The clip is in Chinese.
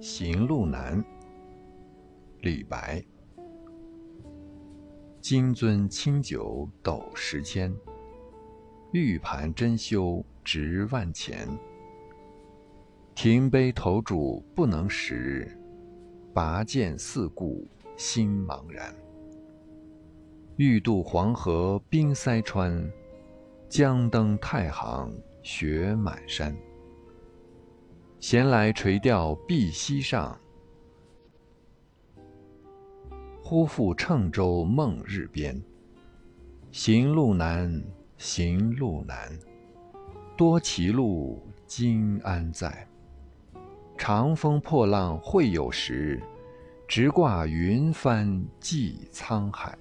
行路难。李白。金樽清酒斗十千，玉盘珍羞直万钱。停杯投箸不能食，拔剑四顾心茫然。欲渡黄河冰塞川，将登太行雪满山。闲来垂钓碧溪上，忽复乘舟梦日边。行路难，行路难，多歧路，今安在？长风破浪会有时，直挂云帆济沧海。